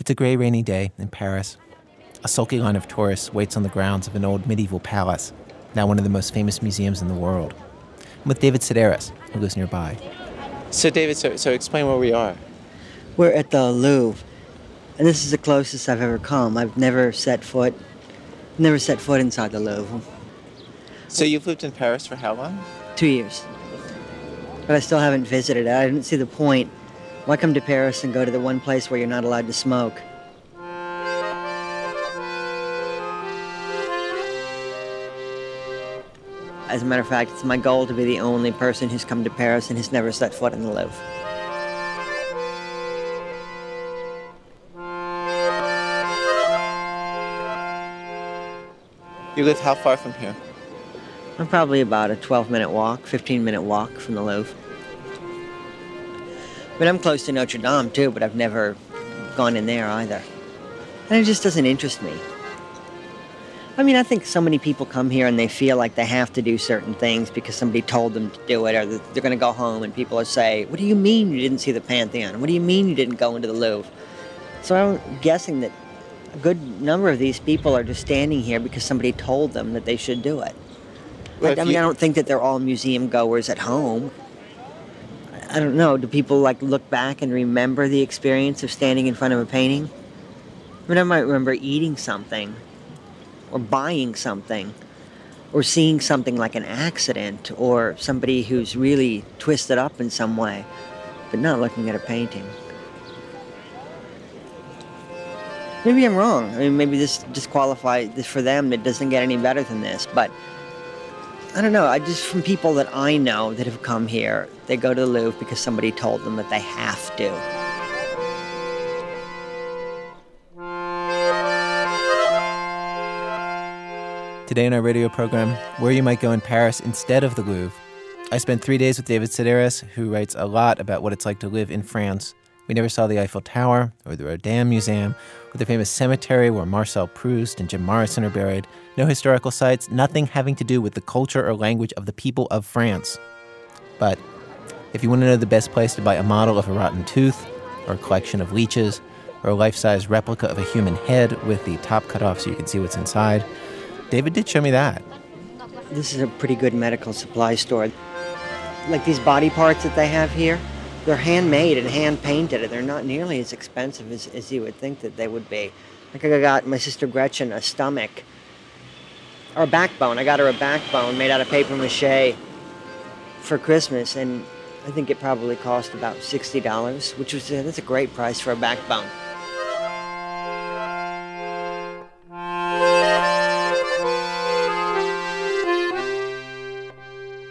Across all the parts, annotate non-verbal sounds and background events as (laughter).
It's a gray, rainy day in Paris. A sulky line of tourists waits on the grounds of an old medieval palace, now one of the most famous museums in the world. I'm with David Sedaris, who lives nearby. So, David, so, so explain where we are. We're at the Louvre, and this is the closest I've ever come. I've never set foot, never set foot inside the Louvre. So you've lived in Paris for how long? Two years. But I still haven't visited it. I didn't see the point. Why come to Paris and go to the one place where you're not allowed to smoke? As a matter of fact, it's my goal to be the only person who's come to Paris and has never set foot in the Louvre. You live how far from here? I'm probably about a 12 minute walk, 15 minute walk from the Louvre. But I'm close to Notre Dame too, but I've never gone in there either. And it just doesn't interest me. I mean, I think so many people come here and they feel like they have to do certain things because somebody told them to do it, or they're going to go home and people will say, What do you mean you didn't see the Pantheon? What do you mean you didn't go into the Louvre? So I'm guessing that a good number of these people are just standing here because somebody told them that they should do it. Well, I, I mean, you... I don't think that they're all museum goers at home. I don't know. Do people like look back and remember the experience of standing in front of a painting? I mean, I might remember eating something, or buying something, or seeing something like an accident, or somebody who's really twisted up in some way, but not looking at a painting. Maybe I'm wrong. I mean, maybe this disqualifies this for them. It doesn't get any better than this, but I don't know. I just from people that I know that have come here, they go to the Louvre because somebody told them that they have to. Today in our radio program, where you might go in Paris instead of the Louvre. I spent three days with David Sedaris, who writes a lot about what it's like to live in France. We never saw the Eiffel Tower or the Rodin Museum or the famous cemetery where Marcel Proust and Jim Morrison are buried. No historical sites, nothing having to do with the culture or language of the people of France. But if you want to know the best place to buy a model of a rotten tooth, or a collection of leeches, or a life size replica of a human head with the top cut off so you can see what's inside, David did show me that. This is a pretty good medical supply store. Like these body parts that they have here, they're handmade and hand painted, and they're not nearly as expensive as, as you would think that they would be. Like I got my sister Gretchen a stomach or a backbone. I got her a backbone made out of paper mache for Christmas, and I think it probably cost about sixty dollars, which was uh, that's a great price for a backbone.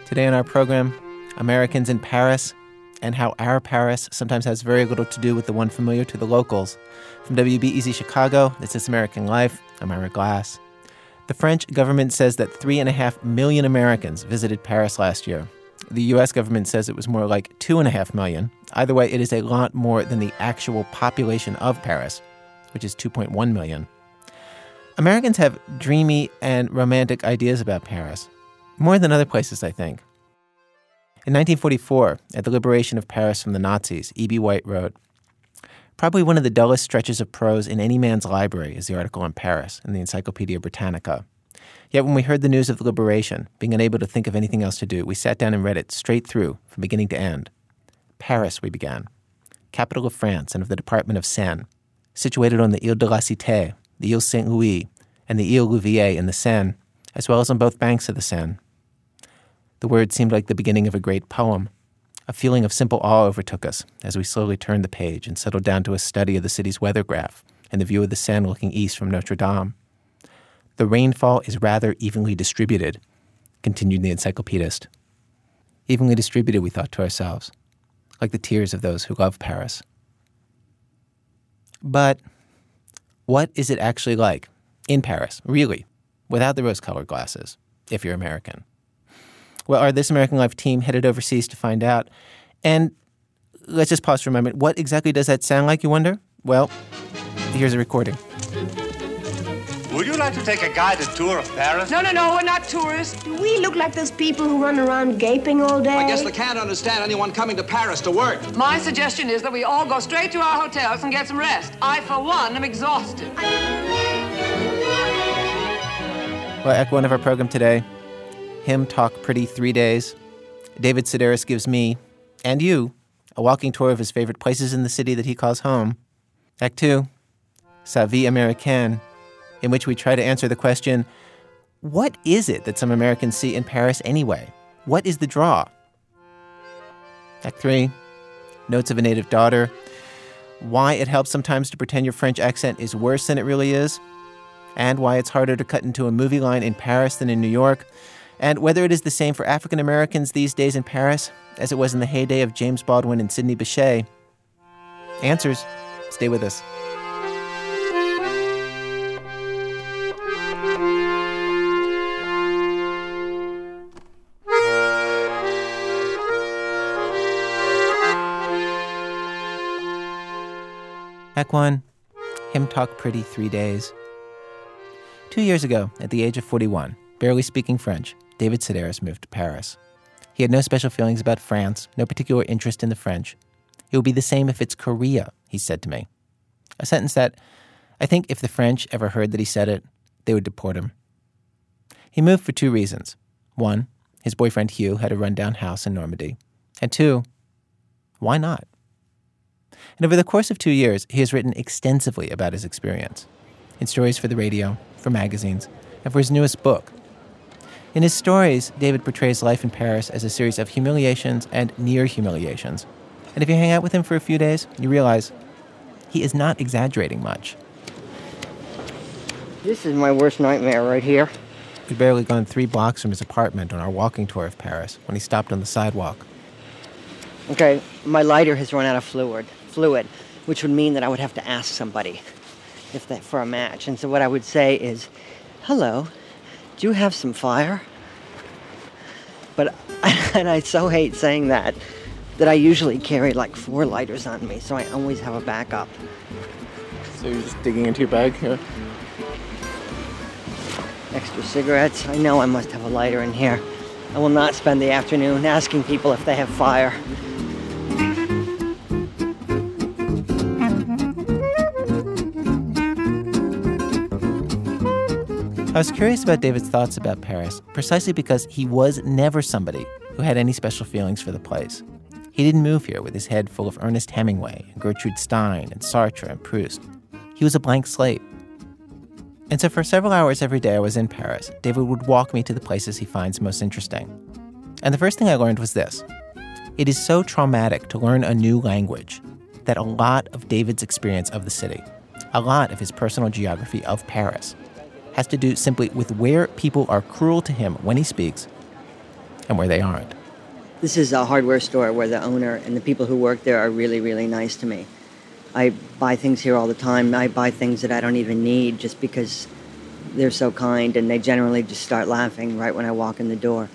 Today on our program, Americans in Paris and how our Paris sometimes has very little to do with the one familiar to the locals. From WBEZ Chicago, this is American Life. I'm Ira Glass. The French government says that 3.5 million Americans visited Paris last year. The US government says it was more like 2.5 million. Either way, it is a lot more than the actual population of Paris, which is 2.1 million. Americans have dreamy and romantic ideas about Paris, more than other places, I think. In 1944, at the liberation of Paris from the Nazis, E.B. White wrote, Probably one of the dullest stretches of prose in any man's library is the article on Paris in the Encyclopedia Britannica. Yet when we heard the news of the liberation, being unable to think of anything else to do, we sat down and read it straight through, from beginning to end. Paris, we began, capital of France and of the department of Seine, situated on the Ile de la Cité, the Ile Saint Louis, and the Ile Louviers in the Seine, as well as on both banks of the Seine. The word seemed like the beginning of a great poem. A feeling of simple awe overtook us as we slowly turned the page and settled down to a study of the city's weather graph and the view of the Seine looking east from Notre Dame. The rainfall is rather evenly distributed, continued the encyclopedist. Evenly distributed, we thought to ourselves, like the tears of those who love Paris. But what is it actually like in Paris, really, without the rose colored glasses, if you're American? Well, our This American Life team headed overseas to find out. And let's just pause for a moment. What exactly does that sound like, you wonder? Well, here's a recording. Would you like like to take a guided tour of Paris? No, no, no, we're not tourists. Do we look like those people who run around gaping all day? I guess they can't understand anyone coming to Paris to work. My suggestion is that we all go straight to our hotels and get some rest. I, for one, am exhausted. Well, Act One of our program today, him talk pretty three days. David Sedaris gives me, and you, a walking tour of his favorite places in the city that he calls home. Act Two, Sa vie américaine, in which we try to answer the question what is it that some Americans see in Paris anyway? What is the draw? Act Three, Notes of a Native Daughter, why it helps sometimes to pretend your French accent is worse than it really is and why it's harder to cut into a movie line in Paris than in New York, and whether it is the same for African Americans these days in Paris as it was in the heyday of James Baldwin and Sidney Bechet. Answers. Stay with us. 1 Him Talk Pretty Three Days. Two years ago, at the age of 41, barely speaking French, David Sedaris moved to Paris. He had no special feelings about France, no particular interest in the French. It would be the same if it's Korea, he said to me. A sentence that I think if the French ever heard that he said it, they would deport him. He moved for two reasons. One, his boyfriend Hugh had a rundown house in Normandy. And two, why not? And over the course of two years, he has written extensively about his experience in stories for the radio, for magazines, and for his newest book. In his stories, David portrays life in Paris as a series of humiliations and near humiliations. And if you hang out with him for a few days, you realize he is not exaggerating much. This is my worst nightmare right here. We'd barely gone three blocks from his apartment on our walking tour of Paris when he stopped on the sidewalk. Okay, my lighter has run out of fluid, fluid, which would mean that I would have to ask somebody if that for a match. And so what I would say is, "Hello, do you have some fire?" But (laughs) and I so hate saying that that I usually carry like four lighters on me, so I always have a backup. So you're just digging into your bag here? Extra cigarettes. I know I must have a lighter in here. I will not spend the afternoon asking people if they have fire. Was curious about David's thoughts about Paris precisely because he was never somebody who had any special feelings for the place. He didn't move here with his head full of Ernest Hemingway, and Gertrude Stein, and Sartre, and Proust. He was a blank slate. And so for several hours every day I was in Paris, David would walk me to the places he finds most interesting. And the first thing I learned was this it is so traumatic to learn a new language that a lot of David's experience of the city, a lot of his personal geography of Paris, has to do simply with where people are cruel to him when he speaks and where they aren't. This is a hardware store where the owner and the people who work there are really, really nice to me. I buy things here all the time. I buy things that I don't even need just because they're so kind and they generally just start laughing right when I walk in the door.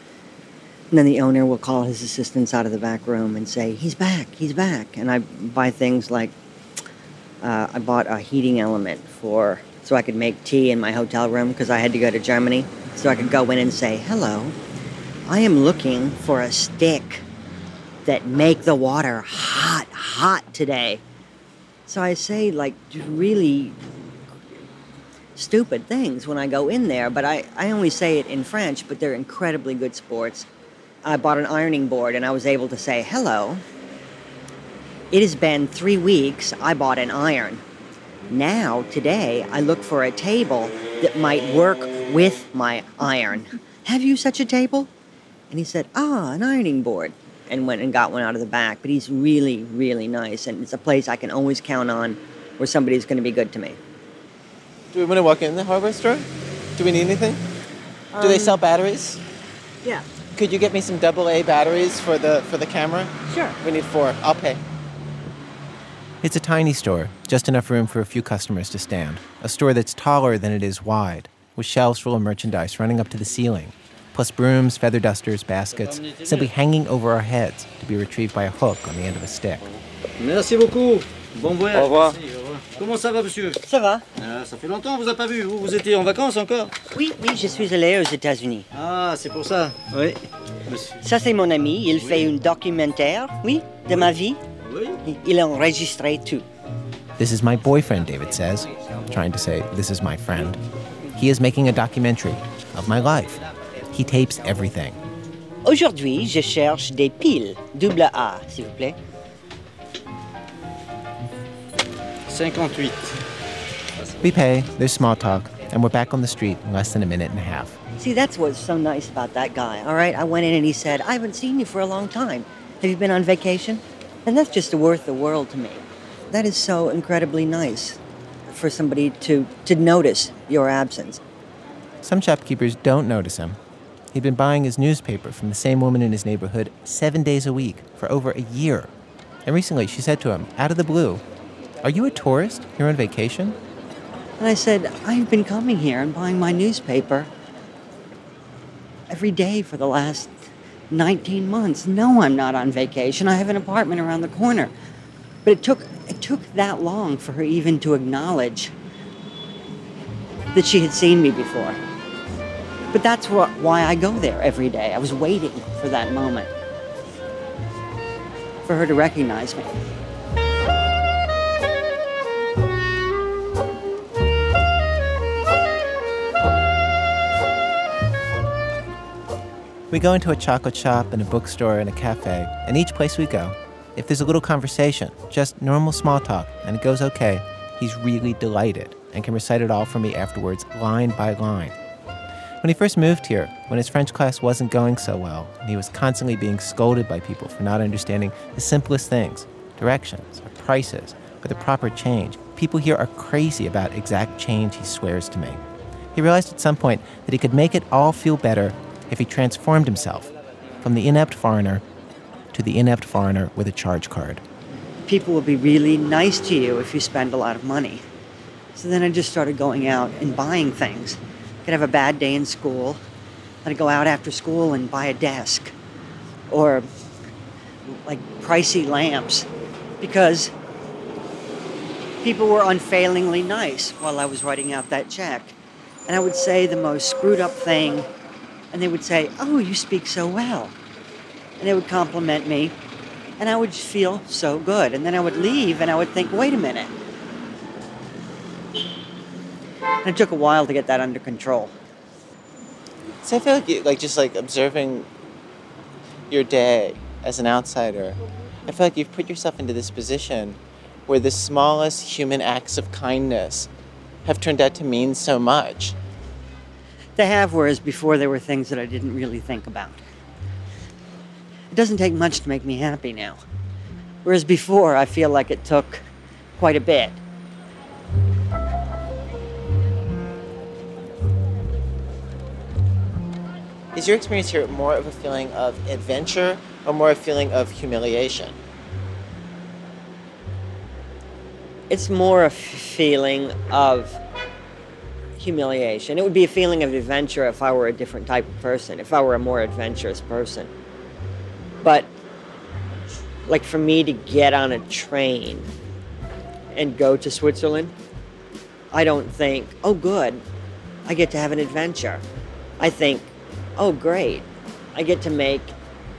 And then the owner will call his assistants out of the back room and say, He's back, he's back. And I buy things like uh, I bought a heating element for so I could make tea in my hotel room because I had to go to Germany. So I could go in and say, Hello, I am looking for a stick that make the water hot, hot today. So I say like really stupid things when I go in there, but I, I only say it in French, but they're incredibly good sports. I bought an ironing board and I was able to say, Hello, it has been three weeks. I bought an iron. Now, today, I look for a table that might work with my iron. Have you such a table? And he said, Ah, an ironing board. And went and got one out of the back. But he's really, really nice. And it's a place I can always count on where somebody's going to be good to me. Do we want to walk in the hardware store? Do we need anything? Do they sell batteries? Yeah, Could you get me some double A batteries for the for the camera? sure. We need four. I'll pay. It's a tiny store, just enough room for a few customers to stand. A store that's taller than it is wide, with shelves full of merchandise running up to the ceiling, plus brooms, feather dusters, baskets, simply hanging over our heads to be retrieved by a hook on the end of a stick. Merci beaucoup. Bon voyage. Au revoir. Merci, au revoir. Comment ça va, monsieur Ça va ah, Ça fait longtemps, on vous a pas vu. Vous, vous étiez en vacances encore Oui, oui, je suis allé aux États-Unis. Ah, c'est pour ça. Oui. Monsieur. Ça, c'est mon ami. Il fait un documentaire, oui, de ma vie. Oui. Il a enregistré tout. This is my boyfriend, David says, trying to say, This is my friend. He is making a documentary of my life. He tapes everything. Aujourd'hui, je cherche des piles. Double A, s'il vous plaît. 58. We pay, there's small talk, and we're back on the street in less than a minute and a half. See, that's what's so nice about that guy, all right? I went in and he said, I haven't seen you for a long time. Have you been on vacation? And that's just worth the world to me. That is so incredibly nice for somebody to, to notice your absence. Some shopkeepers don't notice him. He'd been buying his newspaper from the same woman in his neighborhood seven days a week for over a year. And recently she said to him, out of the blue, Are you a tourist here on vacation? And I said, I've been coming here and buying my newspaper every day for the last 19 months. No, I'm not on vacation. I have an apartment around the corner. But it took it took that long for her even to acknowledge that she had seen me before. But that's wh- why I go there every day. I was waiting for that moment for her to recognize me. We go into a chocolate shop and a bookstore and a cafe, and each place we go, if there's a little conversation, just normal small talk, and it goes okay, he's really delighted and can recite it all for me afterwards, line by line. When he first moved here, when his French class wasn't going so well, and he was constantly being scolded by people for not understanding the simplest things directions, or prices, or the proper change, people here are crazy about exact change, he swears to me. He realized at some point that he could make it all feel better if he transformed himself from the inept foreigner to the inept foreigner with a charge card. people will be really nice to you if you spend a lot of money. So then I just started going out and buying things. I could have a bad day in school. I'd go out after school and buy a desk or like pricey lamps because people were unfailingly nice while I was writing out that check. And I would say the most screwed up thing, and they would say, Oh, you speak so well. And they would compliment me, and I would feel so good. And then I would leave and I would think, wait a minute. And it took a while to get that under control. So I feel like you, like just like observing your day as an outsider, I feel like you've put yourself into this position where the smallest human acts of kindness have turned out to mean so much. They have, whereas before there were things that I didn't really think about. It doesn't take much to make me happy now. Whereas before, I feel like it took quite a bit. Is your experience here more of a feeling of adventure or more a feeling of humiliation? It's more a feeling of humiliation. It would be a feeling of adventure if I were a different type of person, if I were a more adventurous person. But, like, for me to get on a train and go to Switzerland, I don't think, oh, good, I get to have an adventure. I think, oh, great, I get to make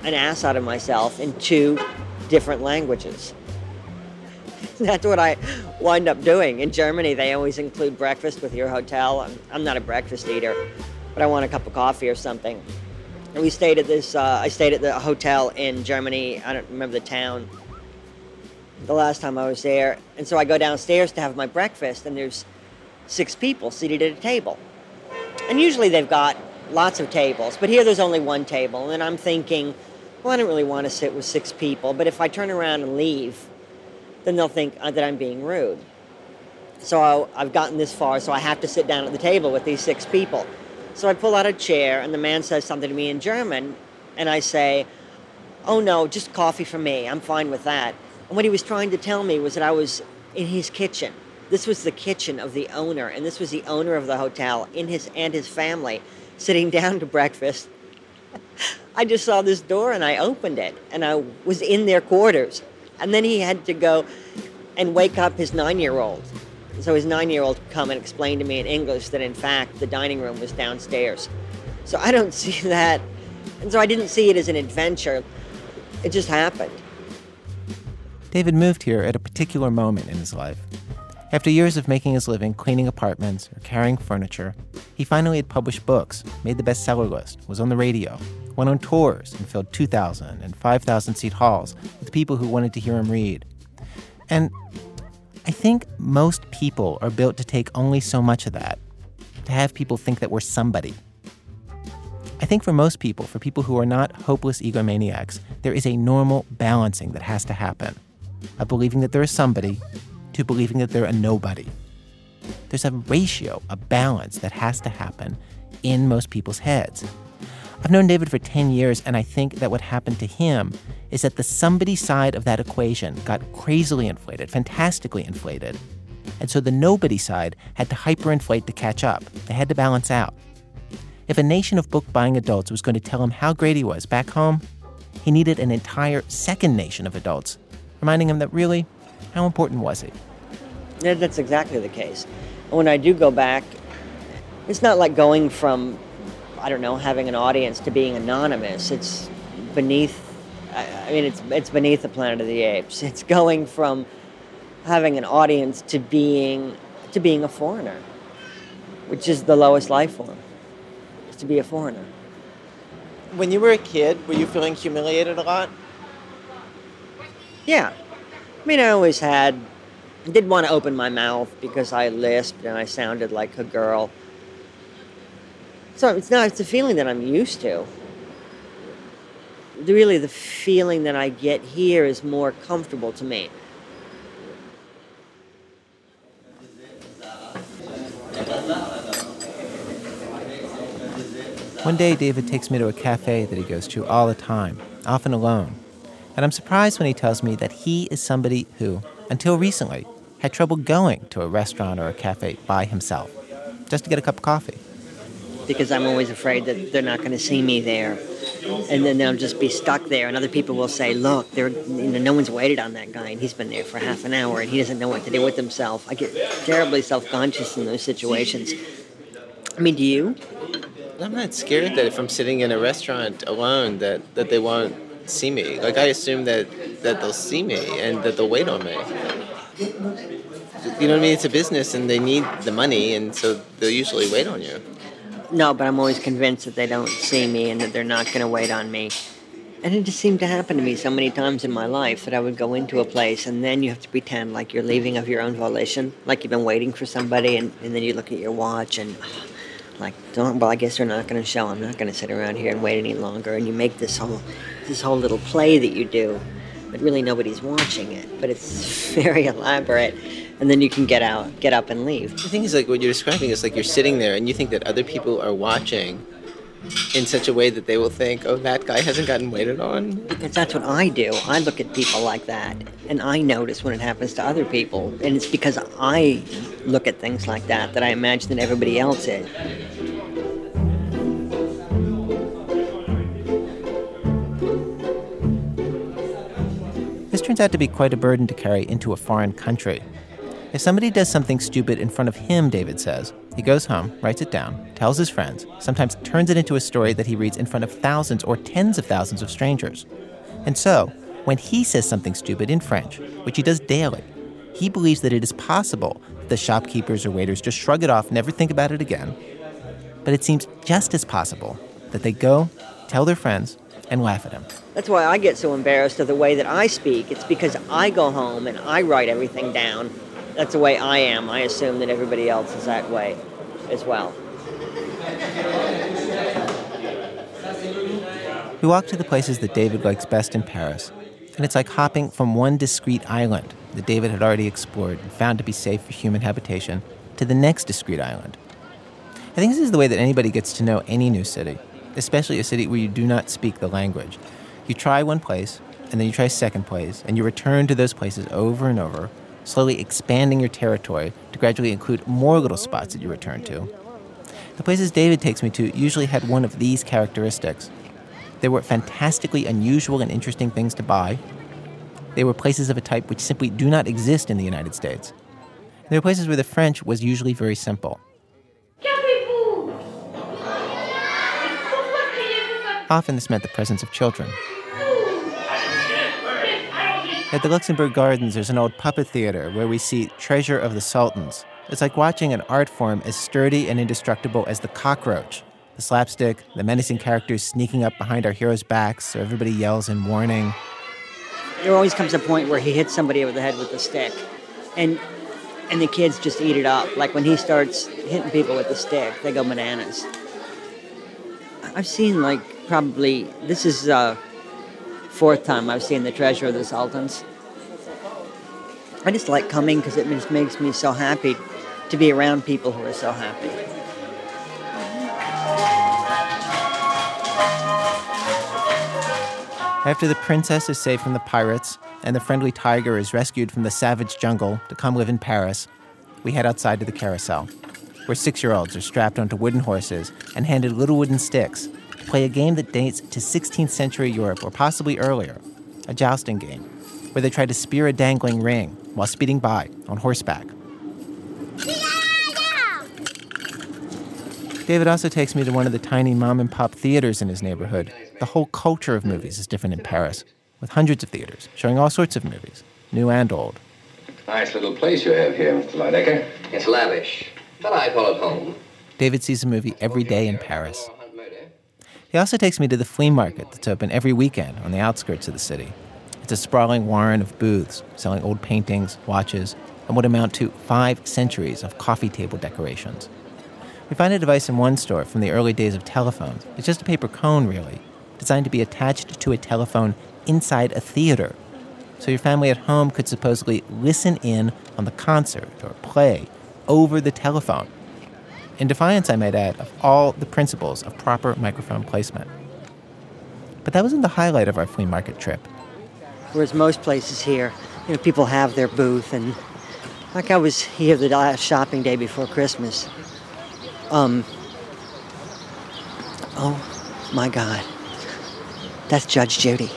an ass out of myself in two different languages. (laughs) That's what I wind up doing. In Germany, they always include breakfast with your hotel. I'm, I'm not a breakfast eater, but I want a cup of coffee or something. And we stayed at this, uh, I stayed at the hotel in Germany. I don't remember the town the last time I was there. And so I go downstairs to have my breakfast, and there's six people seated at a table. And usually they've got lots of tables, but here there's only one table. And I'm thinking, well, I don't really want to sit with six people, but if I turn around and leave, then they'll think uh, that I'm being rude. So I've gotten this far, so I have to sit down at the table with these six people. So I pull out a chair, and the man says something to me in German, and I say, Oh no, just coffee for me. I'm fine with that. And what he was trying to tell me was that I was in his kitchen. This was the kitchen of the owner, and this was the owner of the hotel in his and his family sitting (laughs) down to breakfast. I just saw this door and I opened it, and I was in their quarters. And then he had to go, and wake up his nine year old. So his nine year old come and explain to me in English that in fact the dining room was downstairs. So I don't (laughs) see that. And so I didn't see it as an adventure. It just happened. David moved here at a particular moment in his life. After years of making his living cleaning apartments or carrying furniture, he finally had published books, made the bestseller list, was on the radio, went on tours, and filled 2,000 and 5,000 seat halls with people who wanted to hear him read. And I think most people are built to take only so much of that, to have people think that we're somebody. I think for most people, for people who are not hopeless egomaniacs, there is a normal balancing that has to happen of believing that there is somebody to believing that they're a nobody. There's a ratio, a balance that has to happen in most people's heads. I've known David for 10 years, and I think that what happened to him is that the somebody side of that equation got crazily inflated, fantastically inflated. And so the nobody side had to hyperinflate to catch up. They had to balance out. If a nation of book buying adults was going to tell him how great he was back home, he needed an entire second nation of adults, reminding him that really, how important was he? Yeah, that's exactly the case. When I do go back, it's not like going from, I don't know, having an audience to being anonymous. It's beneath. I mean, it's it's beneath the Planet of the Apes. It's going from having an audience to being to being a foreigner, which is the lowest life form. Is to be a foreigner. When you were a kid, were you feeling humiliated a lot? Yeah, I mean, I always had I didn't want to open my mouth because I lisped and I sounded like a girl. So it's not, it's a feeling that I'm used to. Really, the feeling that I get here is more comfortable to me. One day, David takes me to a cafe that he goes to all the time, often alone. And I'm surprised when he tells me that he is somebody who, until recently, had trouble going to a restaurant or a cafe by himself, just to get a cup of coffee. Because I'm always afraid that they're not going to see me there. And then they'll just be stuck there, and other people will say, Look, there, you know, no one's waited on that guy, and he's been there for half an hour, and he doesn't know what to do with himself. I get terribly self conscious in those situations. I mean, do you? I'm not scared that if I'm sitting in a restaurant alone that, that they won't see me. Like I assume that, that they'll see me and that they'll wait on me. You know what I mean? It's a business and they need the money and so they'll usually wait on you. No, but I'm always convinced that they don't see me and that they're not going to wait on me. And it just seemed to happen to me so many times in my life that I would go into a place and then you have to pretend like you're leaving of your own volition, like you've been waiting for somebody, and, and then you look at your watch and, (sighs) like, don't, well, I guess they're not going to show. I'm not going to sit around here and wait any longer. And you make this whole, this whole little play that you do, but really nobody's watching it. But it's (laughs) very elaborate and then you can get out, get up and leave. The thing is, like, what you're describing is like you're sitting there and you think that other people are watching in such a way that they will think, oh, that guy hasn't gotten waited on. Because that's what I do. I look at people like that, and I notice when it happens to other people. And it's because I look at things like that that I imagine that everybody else is. Turns out to be quite a burden to carry into a foreign country. If somebody does something stupid in front of him, David says, he goes home, writes it down, tells his friends, sometimes turns it into a story that he reads in front of thousands or tens of thousands of strangers. And so, when he says something stupid in French, which he does daily, he believes that it is possible that the shopkeepers or waiters just shrug it off, never think about it again. But it seems just as possible that they go, tell their friends, and laugh at him. That's why I get so embarrassed of the way that I speak. It's because I go home and I write everything down. That's the way I am. I assume that everybody else is that way as well. We walk to the places that David likes best in Paris, and it's like hopping from one discrete island that David had already explored and found to be safe for human habitation to the next discrete island. I think this is the way that anybody gets to know any new city, especially a city where you do not speak the language. You try one place, and then you try second place, and you return to those places over and over, slowly expanding your territory to gradually include more little spots that you return to. The places David takes me to usually had one of these characteristics. There were fantastically unusual and interesting things to buy. They were places of a type which simply do not exist in the United States. They were places where the French was usually very simple. Often this meant the presence of children. At the Luxembourg Gardens, there's an old puppet theater where we see Treasure of the Sultans. It's like watching an art form as sturdy and indestructible as the cockroach. The slapstick, the menacing characters sneaking up behind our heroes' backs so everybody yells in warning. There always comes a point where he hits somebody over the head with a stick. And and the kids just eat it up. Like when he starts hitting people with the stick, they go bananas. I've seen like probably this is uh fourth time I've seen the Treasure of the Sultans. I just like coming because it just makes me so happy to be around people who are so happy. After the princess is saved from the pirates and the friendly tiger is rescued from the savage jungle to come live in Paris, we head outside to the carousel, where six year olds are strapped onto wooden horses and handed little wooden sticks play a game that dates to 16th century Europe or possibly earlier a jousting game, where they try to spear a dangling ring while speeding by on horseback. David also takes me to one of the tiny mom and pop theaters in his neighborhood. The whole culture of movies is different in Paris, with hundreds of theaters showing all sorts of movies, new and old. Nice little place you have here, Mr. Lydecker. It's lavish, but I call it home. David sees a movie every day in Paris. He also takes me to the flea market that's open every weekend on the outskirts of the city. It's a sprawling warren of booths selling old paintings, watches, and what amount to five centuries of coffee table decorations. We find a device in one store from the early days of telephones. It's just a paper cone, really, designed to be attached to a telephone inside a theater. So your family at home could supposedly listen in on the concert or play over the telephone. In defiance, I might add, of all the principles of proper microphone placement. But that wasn't the highlight of our flea market trip. Whereas most places here, you know, people have their booth, and like I was here the last shopping day before Christmas. Um. Oh my God. That's Judge Judy.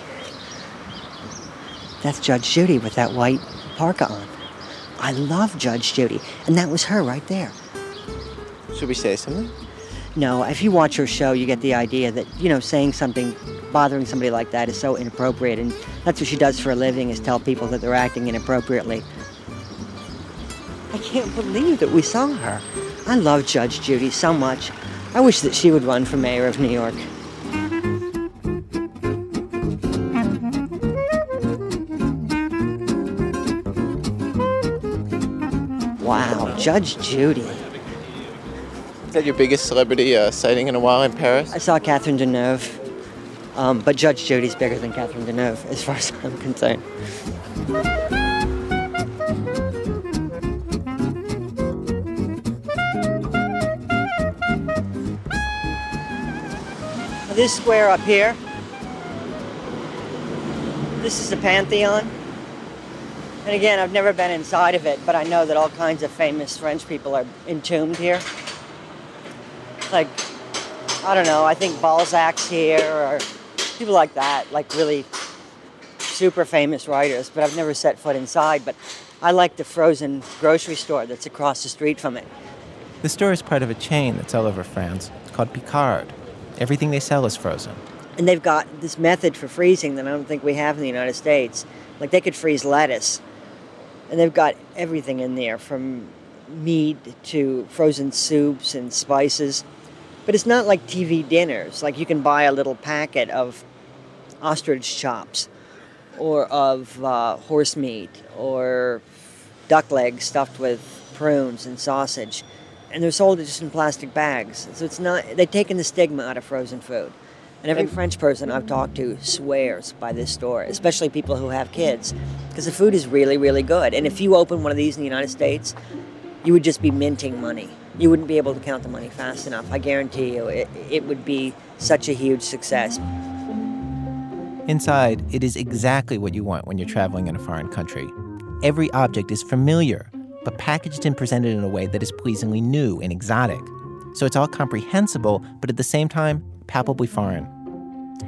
That's Judge Judy with that white parka on. I love Judge Judy, and that was her right there. Should we say something? No, if you watch her show, you get the idea that, you know, saying something, bothering somebody like that is so inappropriate, and that's what she does for a living, is tell people that they're acting inappropriately. I can't believe that we saw her. I love Judge Judy so much. I wish that she would run for mayor of New York. Wow, Judge Judy. Is that your biggest celebrity uh, sighting in a while in Paris? I saw Catherine Deneuve, um, but Judge Judy's bigger than Catherine Deneuve, as far as (laughs) I'm concerned. This square up here, this is the Pantheon. And again, I've never been inside of it, but I know that all kinds of famous French people are entombed here. Like, I don't know, I think Balzac's here, or people like that, like really super famous writers, but I've never set foot inside. But I like the frozen grocery store that's across the street from it. The store is part of a chain that's all over France. It's called Picard. Everything they sell is frozen. And they've got this method for freezing that I don't think we have in the United States. Like they could freeze lettuce, and they've got everything in there from meat to frozen soups and spices. But it's not like TV dinners. Like you can buy a little packet of ostrich chops or of uh, horse meat or duck legs stuffed with prunes and sausage. And they're sold just in plastic bags. So it's not, they've taken the stigma out of frozen food. And every French person I've talked to swears by this store, especially people who have kids, because the food is really, really good. And if you open one of these in the United States, you would just be minting money. You wouldn't be able to count the money fast enough. I guarantee you, it, it would be such a huge success. Inside, it is exactly what you want when you're traveling in a foreign country. Every object is familiar, but packaged and presented in a way that is pleasingly new and exotic. So it's all comprehensible, but at the same time, palpably foreign.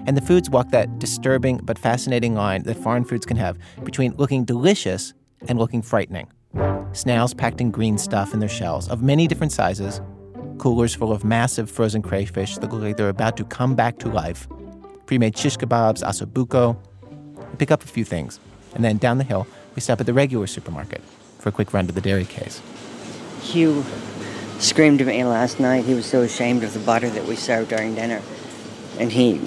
And the foods walk that disturbing but fascinating line that foreign foods can have between looking delicious and looking frightening. Snails packed in green stuff in their shells of many different sizes, coolers full of massive frozen crayfish that look like they're about to come back to life, pre made shish kebabs, osso buco. We pick up a few things, and then down the hill, we stop at the regular supermarket for a quick run to the dairy case. Hugh screamed at me last night. He was so ashamed of the butter that we served during dinner. And he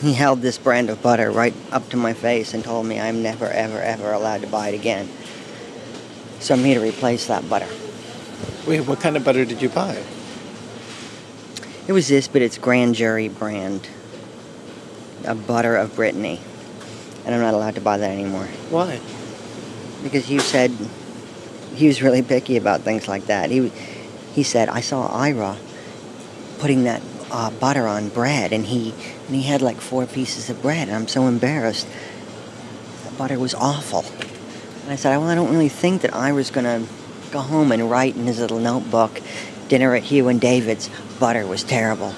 he held this brand of butter right up to my face and told me I'm never, ever, ever allowed to buy it again. So I'm to replace that butter. Wait, what kind of butter did you buy? It was this, but it's Grand Jury brand. A butter of Brittany. And I'm not allowed to buy that anymore. Why? Because Hugh said he was really picky about things like that. He he said I saw Ira putting that uh, butter on bread, and he and he had like four pieces of bread, and I'm so embarrassed. The butter was awful. And I said, well, I don't really think that Ira's gonna go home and write in his little notebook, dinner at Hugh and David's. Butter was terrible. (laughs)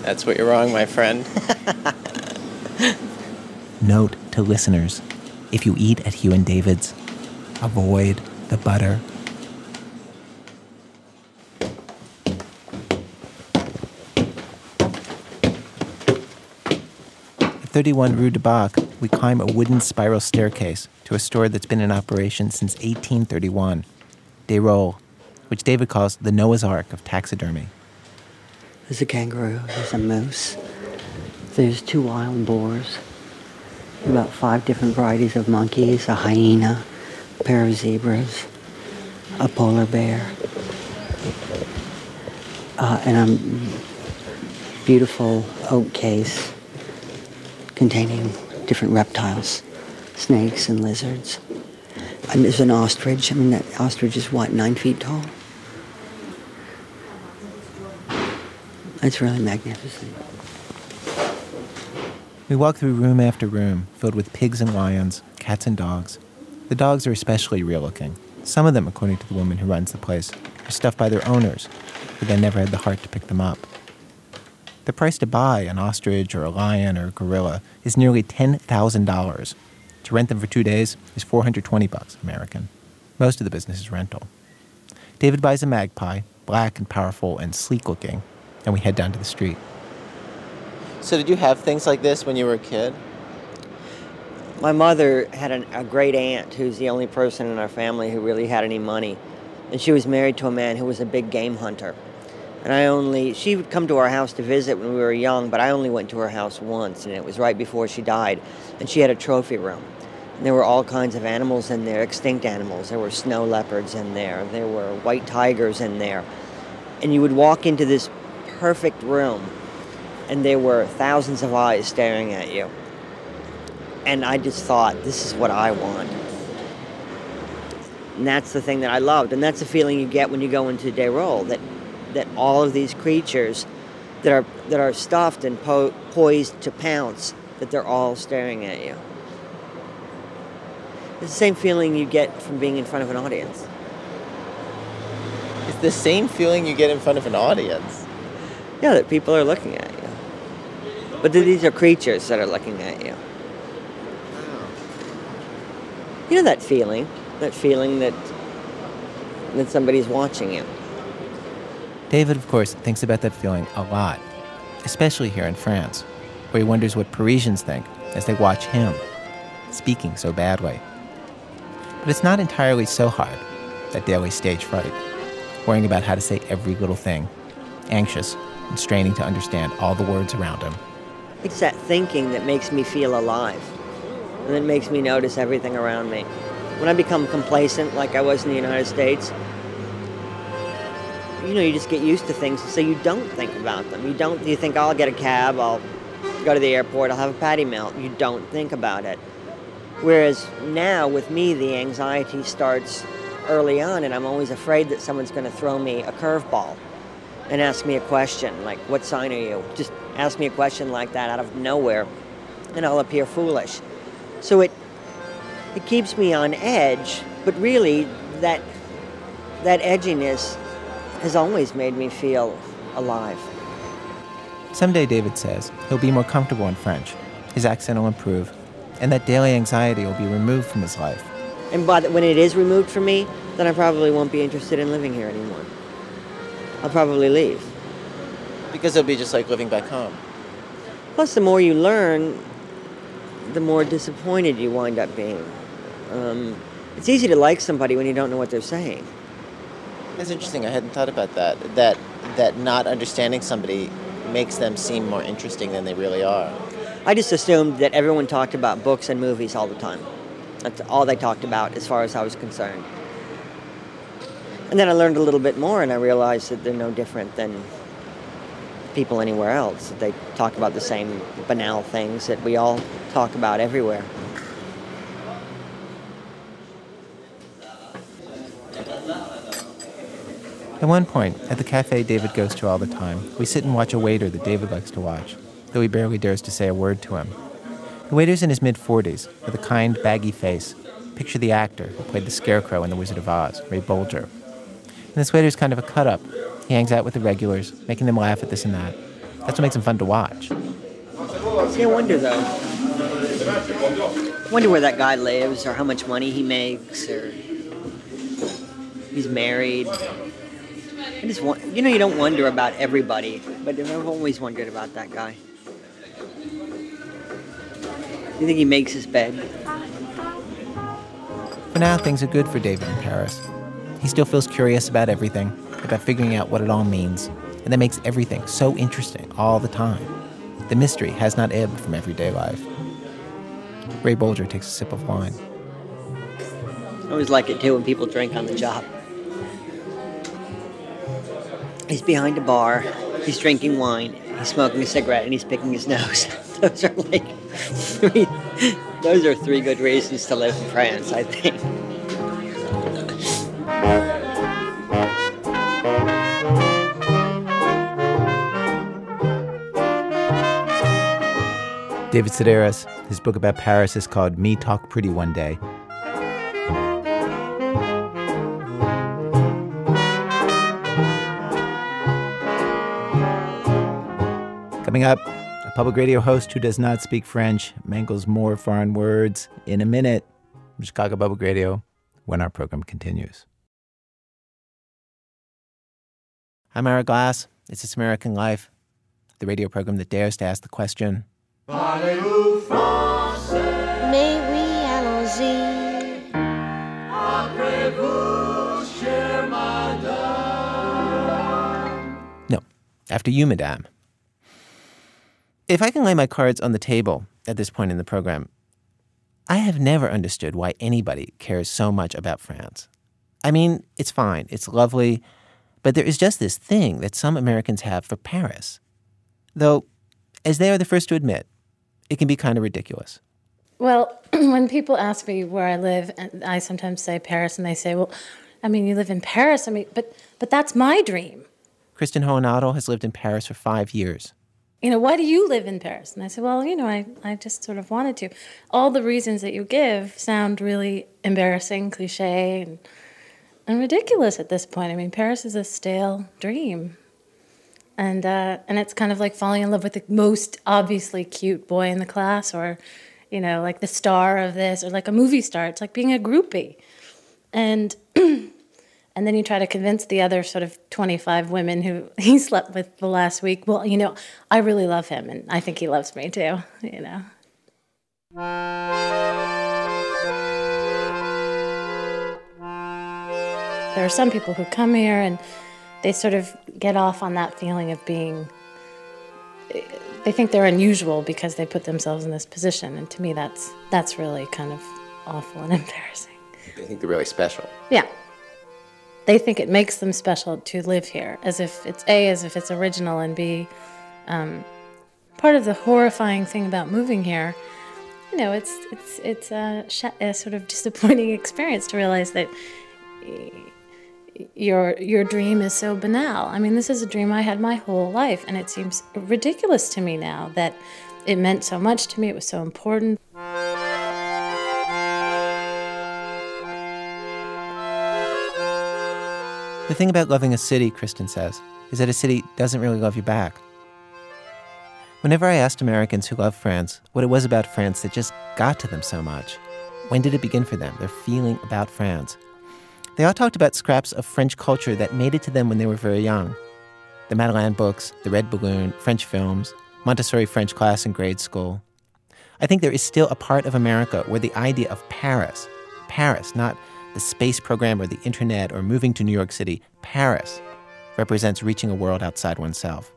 That's what you're wrong, my friend. (laughs) Note to listeners if you eat at Hugh and David's, avoid the butter. 31 Rue de Bac, we climb a wooden spiral staircase to a store that's been in operation since 1831, Deyrolle, which David calls the Noah's Ark of taxidermy. There's a kangaroo, there's a moose, there's two wild boars, about five different varieties of monkeys, a hyena, a pair of zebras, a polar bear, uh, and a beautiful oak case containing different reptiles, snakes and lizards. And there's an ostrich. I mean, that ostrich is what, nine feet tall? It's really magnificent. We walk through room after room filled with pigs and lions, cats and dogs. The dogs are especially real looking. Some of them, according to the woman who runs the place, are stuffed by their owners, but they never had the heart to pick them up. The price to buy an ostrich or a lion or a gorilla is nearly $10,000. To rent them for two days is 420 bucks American. Most of the business is rental. David buys a magpie, black and powerful and sleek looking, and we head down to the street. So, did you have things like this when you were a kid? My mother had an, a great aunt who's the only person in our family who really had any money. And she was married to a man who was a big game hunter. And I only, she would come to our house to visit when we were young, but I only went to her house once, and it was right before she died. And she had a trophy room. And there were all kinds of animals in there, extinct animals. There were snow leopards in there, there were white tigers in there. And you would walk into this perfect room, and there were thousands of eyes staring at you. And I just thought, this is what I want. And that's the thing that I loved. And that's the feeling you get when you go into Deyrolle, that, that all of these creatures that are, that are stuffed and po- poised to pounce, that they're all staring at you. It's the same feeling you get from being in front of an audience. It's the same feeling you get in front of an audience. Yeah, that people are looking at you. But that these are creatures that are looking at you. You know that feeling? That feeling that that somebody's watching you. David, of course, thinks about that feeling a lot, especially here in France, where he wonders what Parisians think as they watch him speaking so badly. But it's not entirely so hard, that daily stage fright, worrying about how to say every little thing, anxious and straining to understand all the words around him. It's that thinking that makes me feel alive and that makes me notice everything around me. When I become complacent, like I was in the United States, you know, you just get used to things, so you don't think about them. You don't. You think, oh, I'll get a cab, I'll go to the airport, I'll have a patty melt. You don't think about it. Whereas now, with me, the anxiety starts early on, and I'm always afraid that someone's going to throw me a curveball and ask me a question, like, "What sign are you?" Just ask me a question like that out of nowhere, and I'll appear foolish. So it it keeps me on edge, but really that that edginess has always made me feel alive. Someday, David says, he'll be more comfortable in French. His accent will improve, and that daily anxiety will be removed from his life. And by the, when it is removed from me, then I probably won't be interested in living here anymore. I'll probably leave. Because it'll be just like living back home. Plus, the more you learn, the more disappointed you wind up being. Um, it's easy to like somebody when you don't know what they're saying. That's interesting. I hadn't thought about that. That that not understanding somebody makes them seem more interesting than they really are. I just assumed that everyone talked about books and movies all the time. That's all they talked about as far as I was concerned. And then I learned a little bit more and I realized that they're no different than people anywhere else. They talk about the same banal things that we all talk about everywhere. At one point, at the cafe David goes to all the time, we sit and watch a waiter that David likes to watch, though he barely dares to say a word to him. The waiter's in his mid 40s, with a kind, baggy face. Picture the actor who played the Scarecrow in The Wizard of Oz, Ray Bolger. And this waiter's kind of a cut up. He hangs out with the regulars, making them laugh at this and that. That's what makes him fun to watch. I wonder though. Wonder where that guy lives, or how much money he makes, or he's married. I just want, you know, you don't wonder about everybody, but I've always wondered about that guy. You think he makes his bed? For now, things are good for David in Paris. He still feels curious about everything, about figuring out what it all means, and that makes everything so interesting all the time. The mystery has not ebbed from everyday life. Ray Bolger takes a sip of wine. I always like it too when people drink on the job. He's behind a bar, he's drinking wine, he's smoking a cigarette, and he's picking his nose. (laughs) those are like three, those are three good reasons to live in France, I think. David Sedaris, his book about Paris is called Me Talk Pretty One Day. Coming up, a public radio host who does not speak French mangles more foreign words in a minute from Chicago Public Radio when our program continues. I'm Ira Glass. It's This American Life, the radio program that dares to ask the question Parlez-vous français? Mais oui, allons-y. Après vous, chère madame. No, after you, madame. If I can lay my cards on the table at this point in the program, I have never understood why anybody cares so much about France. I mean, it's fine, it's lovely, but there is just this thing that some Americans have for Paris. Though, as they are the first to admit, it can be kind of ridiculous. Well, (clears throat) when people ask me where I live, and I sometimes say Paris, and they say, "Well, I mean, you live in Paris." I mean, but but that's my dream. Kristen Hohenadel has lived in Paris for five years. You know, why do you live in Paris? And I said, well, you know, I, I just sort of wanted to. All the reasons that you give sound really embarrassing, cliche, and, and ridiculous at this point. I mean, Paris is a stale dream. And, uh, and it's kind of like falling in love with the most obviously cute boy in the class or, you know, like the star of this or like a movie star. It's like being a groupie. And (clears throat) and then you try to convince the other sort of 25 women who (laughs) he slept with the last week, well, you know, I really love him and I think he loves me too, (laughs) you know. There are some people who come here and they sort of get off on that feeling of being they think they're unusual because they put themselves in this position and to me that's that's really kind of awful and (laughs) embarrassing. They think they're really special. Yeah. They think it makes them special to live here, as if it's A, as if it's original, and B, um, part of the horrifying thing about moving here, you know, it's it's it's a, a sort of disappointing (laughs) experience to realize that your your dream is so banal. I mean, this is a dream I had my whole life, and it seems ridiculous to me now that it meant so much to me. It was so important. The thing about loving a city, Kristen says, is that a city doesn't really love you back. Whenever I asked Americans who love France what it was about France that just got to them so much, when did it begin for them, their feeling about France? They all talked about scraps of French culture that made it to them when they were very young. The Madeleine books, the Red Balloon, French films, Montessori French class in grade school. I think there is still a part of America where the idea of Paris, Paris, not the space program or the internet or moving to New York City, Paris, represents reaching a world outside oneself.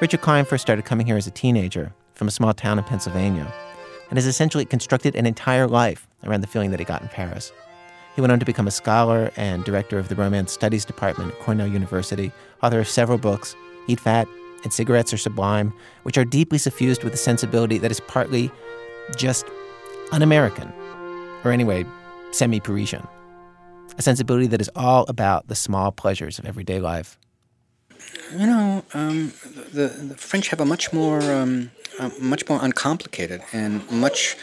Richard Klein first started coming here as a teenager from a small town in Pennsylvania and has essentially constructed an entire life around the feeling that he got in Paris. He went on to become a scholar and director of the Romance Studies Department at Cornell University, author of several books, Eat Fat and Cigarettes Are Sublime, which are deeply suffused with a sensibility that is partly just un American, or anyway, semi Parisian. A sensibility that is all about the small pleasures of everyday life. You know, um, the, the, French have a much more, um, a much more uncomplicated and much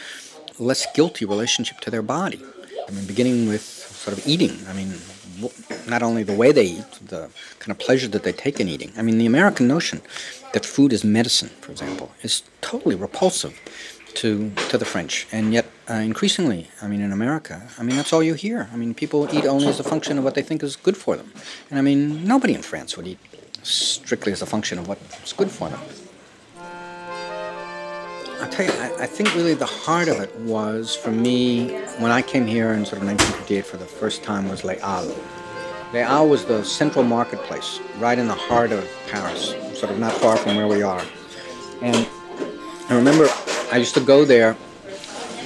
less guilty relationship to their body. I mean, beginning with sort of eating. I mean, not only the way they eat, the kind of pleasure that they take in eating. I mean, the American notion that food is medicine, for example, is totally repulsive to to the French, and yet uh, increasingly, I mean, in America, I mean, that's all you hear. I mean, people eat only as a function of what they think is good for them, and I mean, nobody in France would eat strictly as a function of what's good for them. I'll tell you, I, I, think really the heart of it was for me when I came here in sort of 1958 for the first time was Les Halles. Les Halles was the central marketplace, right in the heart of Paris, sort of not far from where we are. And I remember I used to go there,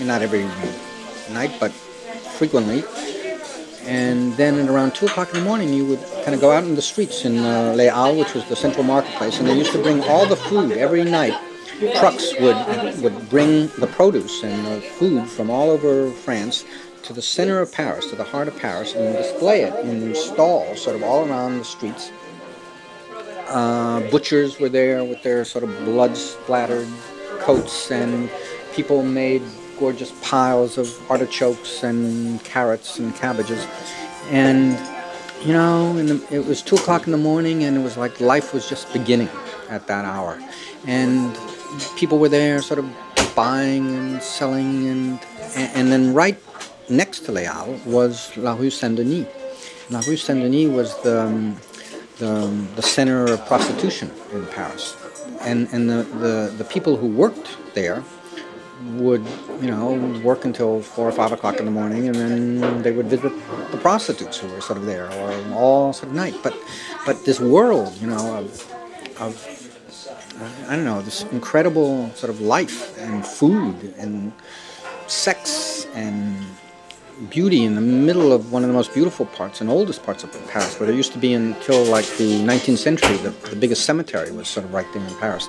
not every night, but frequently. And then at around 2 o'clock in the morning, you would kind of go out in the streets in uh, Halles, which was the central marketplace, and they used to bring all the food every night trucks would would bring the produce and the food from all over France to the center of Paris, to the heart of Paris, and display it in stalls sort of all around the streets. Uh, butchers were there with their sort of blood splattered coats, and people made gorgeous piles of artichokes and carrots and cabbages. And, you know, the, it was 2 o'clock in the morning, and it was like life was just beginning at that hour. And people were there sort of buying and selling and and then right next to Halles was La Rue Saint-Denis. La Rue Saint-Denis was the, um, the, um, the center of prostitution in Paris. And, and the, the, the people who worked there would, you know, work until four or five o'clock in the morning, and then they would visit the prostitutes who were sort of there, or all sort of night. But, but this world, you know, of, of uh, I don't know, this incredible sort of life and food and sex and beauty in the middle of one of the most beautiful parts and oldest parts of Paris, where there used to be until like the 19th century, the, the biggest cemetery was sort of right there in Paris.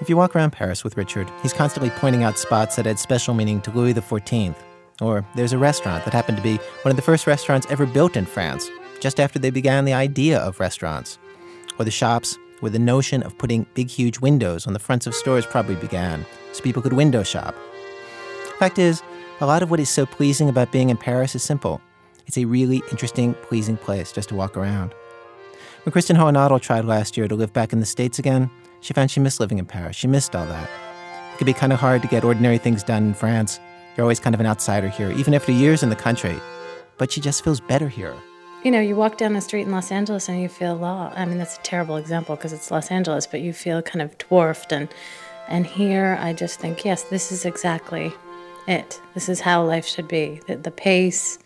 If you walk around Paris with Richard, he's constantly pointing out spots that had special meaning to Louis XIV, or there's a restaurant that happened to be one of the first restaurants ever built in France, just after they began the idea of restaurants. Or the shops where the notion of putting big, huge windows on the fronts of stores probably began, so people could window shop. Fact is, a lot of what is so pleasing about being in Paris is simple. It's a really interesting, pleasing place just to walk around. When Kristen Hohenadel tried last year to live back in the States again, she found she missed living in Paris. She missed all that. It could be kind of hard to get ordinary things done in France, you're always kind of an outsider here, even after years in the country. But she just feels better here. You know, you walk down the street in Los Angeles and you feel law. I mean, that's a terrible example because it's Los Angeles, but you feel kind of dwarfed. And, and here, I just think, yes, this is exactly it. This is how life should be the, the pace,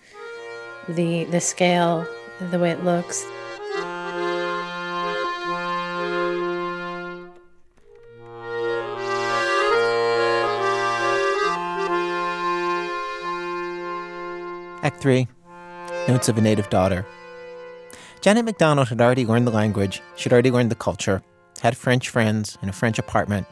the, the scale, the way it looks. Act 3 Notes of a Native Daughter. Janet McDonald had already learned the language, she'd already learned the culture, had French friends in a French apartment,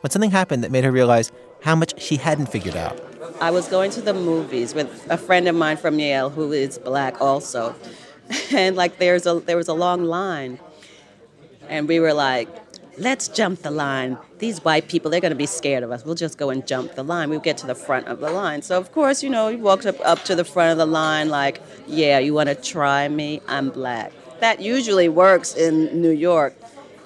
when something happened that made her realize how much she hadn't figured out. I was going to the movies with a friend of mine from Yale who is black also. (laughs) And like there's a there was a long line. And we were like, let's jump the line. These white people, they're going to be scared of us. We'll just go and jump the line. We'll get to the front of the line. So, of course, you know, we walked up, up to the front of the line like, yeah, you want to try me? I'm black. That usually works in New York.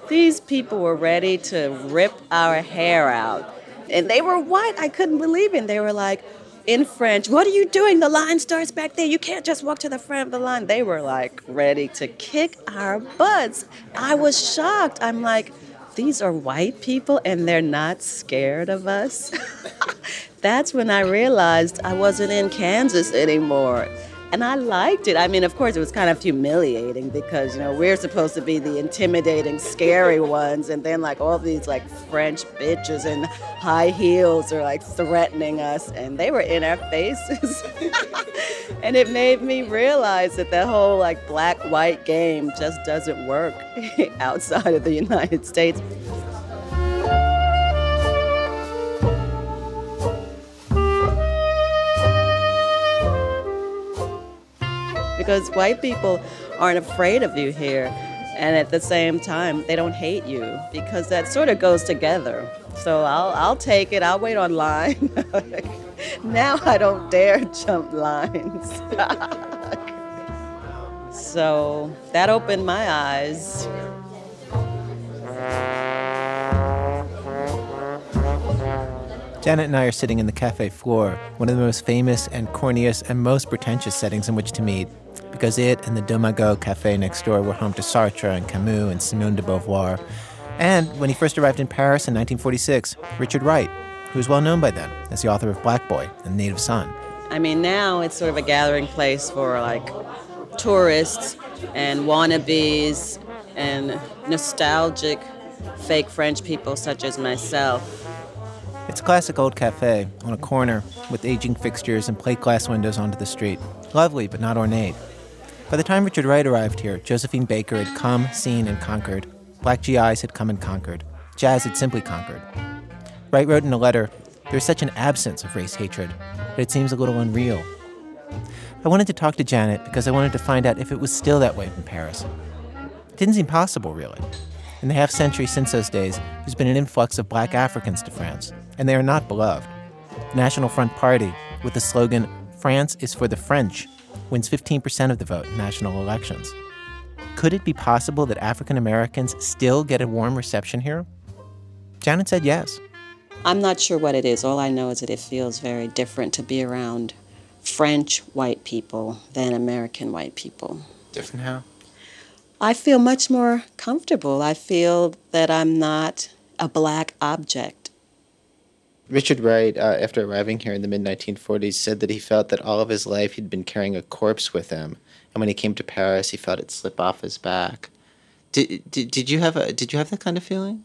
These people were ready to rip our hair out. And they were white. I couldn't believe it. They were like, in French, what are you doing? The line starts back there. You can't just walk to the front of the line. They were like ready to kick our butts. I was shocked. I'm like, these are white people and they're not scared of us. (laughs) That's when I realized I wasn't in Kansas anymore. And I liked it. I mean, of course, it was kind of humiliating because, you know, we're supposed to be the intimidating, scary ones. And then, like, all these, like, French bitches in high heels are, like, threatening us. And they were in our faces. (laughs) and it made me realize that that whole, like, black white game just doesn't work (laughs) outside of the United States. Because white people aren't afraid of you here. And at the same time, they don't hate you because that sort of goes together. So I'll, I'll take it, I'll wait on line. (laughs) now I don't dare jump lines. (laughs) so that opened my eyes. Janet and I are sitting in the cafe Flore, one of the most famous and corniest and most pretentious settings in which to meet because it and the Deux Magots cafe next door were home to Sartre and Camus and Simone de Beauvoir. And when he first arrived in Paris in 1946, Richard Wright, who was well known by then as the author of Black Boy and Native Son. I mean, now it's sort of a gathering place for like tourists and wannabes and nostalgic fake French people such as myself. It's a classic old cafe on a corner with aging fixtures and plate glass windows onto the street. Lovely, but not ornate. By the time Richard Wright arrived here, Josephine Baker had come, seen, and conquered. Black GIs had come and conquered. Jazz had simply conquered. Wright wrote in a letter, There is such an absence of race hatred that it seems a little unreal. I wanted to talk to Janet because I wanted to find out if it was still that way in Paris. It didn't seem possible, really. In the half century since those days, there's been an influx of black Africans to France, and they are not beloved. The National Front Party, with the slogan, France is for the French, wins 15% of the vote in national elections. Could it be possible that African Americans still get a warm reception here? Janet said yes. I'm not sure what it is. All I know is that it feels very different to be around French white people than American white people. Different how? I feel much more comfortable. I feel that I'm not a black object. Richard Wright, uh, after arriving here in the mid 1940s, said that he felt that all of his life he'd been carrying a corpse with him, and when he came to Paris, he felt it slip off his back. Did, did, did you have a did you have that kind of feeling?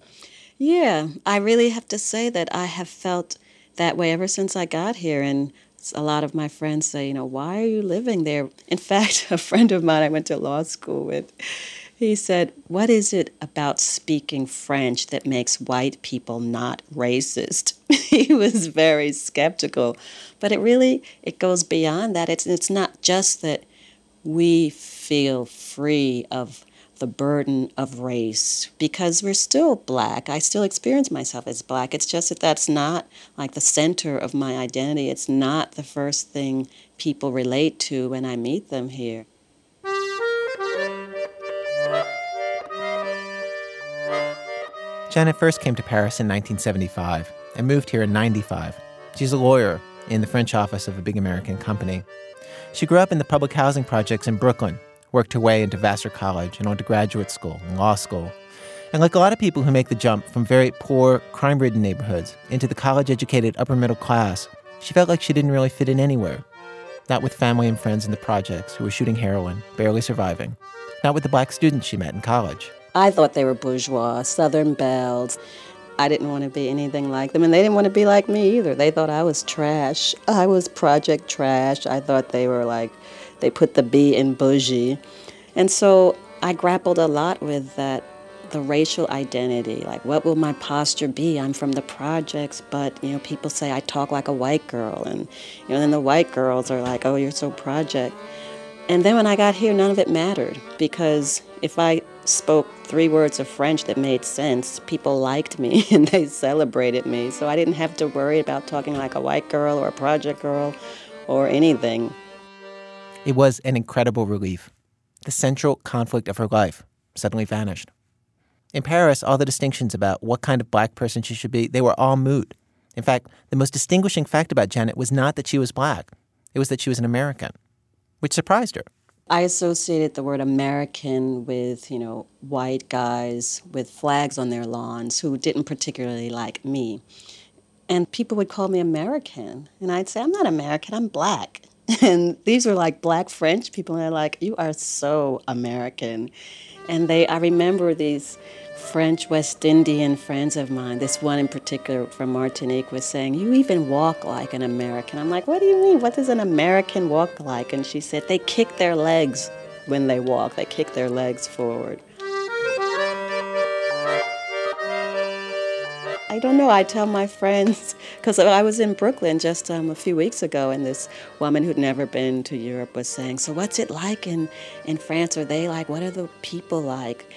Yeah, I really have to say that I have felt that way ever since I got here, and a lot of my friends say, you know, why are you living there? In (laughs) fact, a friend of mine I went to law school with he said, What is it about speaking French that makes white people not racist? (laughs) he was very skeptical. But it really it goes beyond that. It's it's not just that we feel free of the burden of race because we're still black. I still experience myself as black. It's just that that's not like the center of my identity. It's not the first thing people relate to when I meet them here. Janet first came to Paris in 1975 and moved here in 95. She's a lawyer in the French office of a big American company. She grew up in the public housing projects in Brooklyn, worked her way into Vassar College and on to graduate school and law school. And like a lot of people who make the jump from very poor, crime ridden neighborhoods into the college educated upper middle class, she felt like she didn't really fit in anywhere. Not with family and friends in the projects who were shooting heroin, barely surviving. Not with the black students she met in college. I thought they were bourgeois, Southern belles. I didn't want to be anything like them, and they didn't want to be like me either. They thought I was trash. I was project trash. I thought they were like, they put the B in bougie. And so I grappled a lot with that, the racial identity. Like, what will my posture be? I'm from the projects, but, you know, people say I talk like a white girl. And, you know, then the white girls are like, oh, you're so project. And then when I got here, none of it mattered because if I spoke three words of French that made sense, people liked me (laughs) and they celebrated me. So I didn't have to worry about talking like a white girl or a project girl or anything. It was an incredible relief. The central conflict of her life suddenly vanished. In Paris, all the distinctions about what kind of black person she should be, they were all moot. In fact, the most distinguishing fact about Janet was not that she was black, it was that she was an American, which surprised her. I associated the word American with, you know, white guys with flags on their lawns who didn't particularly like me. And people would call me American. And I'd say, I'm not American, I'm black. (laughs) And these were like black French people, and they're like, You are so American. And they I remember these French West Indian friends of mine, this one in particular from Martinique, was saying, You even walk like an American. I'm like, What do you mean? What does an American walk like? And she said, They kick their legs when they walk, they kick their legs forward. I don't know. I tell my friends, (laughs) because I was in Brooklyn just um, a few weeks ago, and this woman who'd never been to Europe was saying, So, what's it like in, in France? Are they like, what are the people like?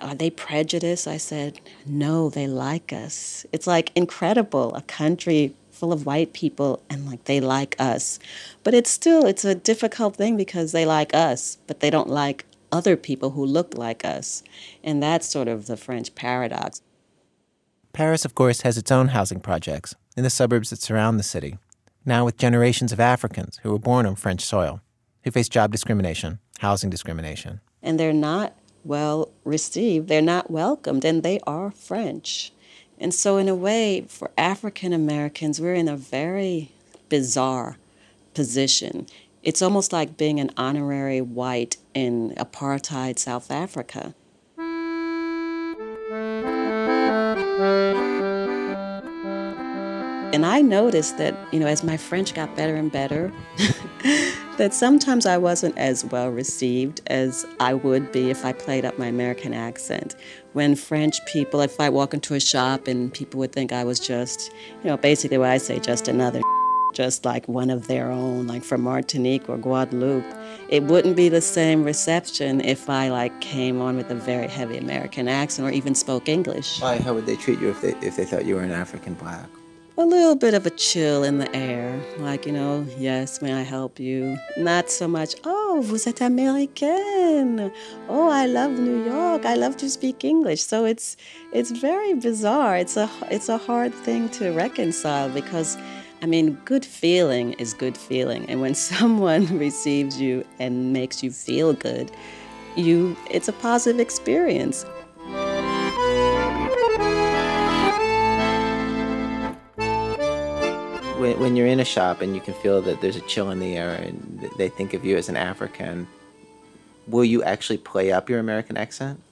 Are they prejudiced? I said, No, they like us. It's like incredible, a country full of white people and like they like us. But it's still it's a difficult thing because they like us, but they don't like other people who look like us. And that's sort of the French paradox. Paris, of course, has its own housing projects in the suburbs that surround the city, now with generations of Africans who were born on French soil, who face job discrimination, housing discrimination. And they're not well received, they're not welcomed, and they are French. And so, in a way, for African Americans, we're in a very bizarre position. It's almost like being an honorary white in apartheid South Africa. And I noticed that, you know, as my French got better and better, (laughs) that sometimes I wasn't as well received as I would be if I played up my American accent. When French people, if I walk into a shop and people would think I was just, you know, basically what I say, just another, (laughs) just like one of their own, like from Martinique or Guadeloupe, it wouldn't be the same reception if I like came on with a very heavy American accent or even spoke English. Why? How would they treat you if they if they thought you were an African black? A little bit of a chill in the air. Like, you know, yes, may I help you? Not so much, oh, vous êtes américaine. Oh, I love New York. I love to speak English. So it's it's very bizarre. It's a it's a hard thing to reconcile because I mean, good feeling is good feeling. And when (laughs) someone receives you and makes you feel good, you it's a positive experience. When, when you're in a shop and you can feel that there's a chill in the air and they think of you as an African, will you actually play up your American accent?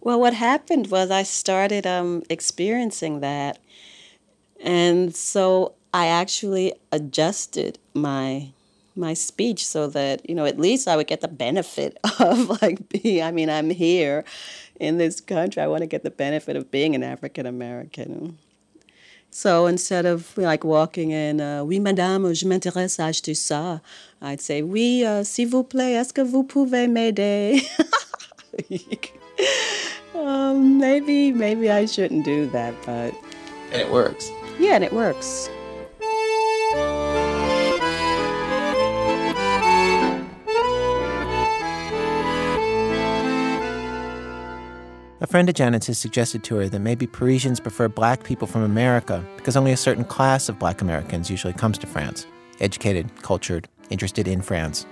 Well, what happened was I started um, experiencing that. And so I actually adjusted my my speech so that you know at least I would get the benefit (laughs) of like being I mean I'm here in this country I want to get the benefit of being an African American so instead of like walking in, uh, oui madame, je m'intéresse à acheter ça, I'd say, oui, uh, s'il vous plaît, est-ce que vous pouvez m'aider? (laughs) um, maybe, maybe I shouldn't do that, but. And it works. Yeah, and it works. A friend of Janet's has suggested to her that maybe Parisians prefer black people from America because only a certain class of black Americans usually comes to France educated, cultured, interested in France.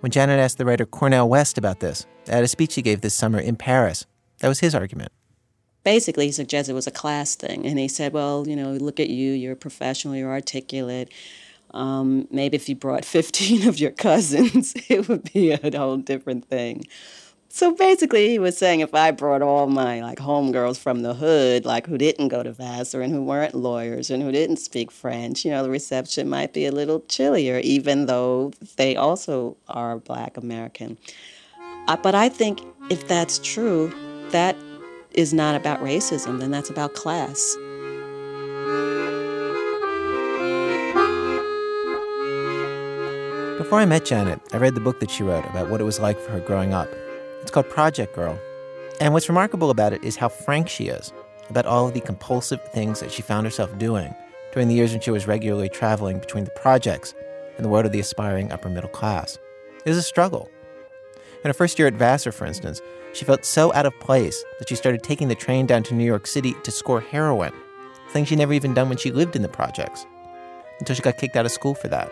When Janet asked the writer Cornel West about this at a speech he gave this summer in Paris, that was his argument. Basically, he suggested it was a class thing. And he said, well, you know, look at you, you're professional, you're articulate. Um, maybe if you brought (laughs) 15 of your cousins, (laughs) it would be a whole different thing. So basically, he was saying if I brought all my like homegirls from the hood, like who didn't go to Vassar and who weren't lawyers and who didn't speak French, you know, the reception might be a little chillier, even though they also are Black American. Uh, but I think if that's true, that is not about racism, then that's about class. Before I met Janet, I read the book that she wrote about what it was like for her growing up. It's called Project Girl. And what's remarkable about it is how frank she is about all of the compulsive things that she found herself doing during the years when she was regularly traveling between the projects and the world of the aspiring upper middle class. It was a struggle. In her first year at Vassar, for instance, she felt so out of place that she started taking the train down to New York City to score heroin, thing she'd never even done when she lived in the projects, until she got kicked out of school for that.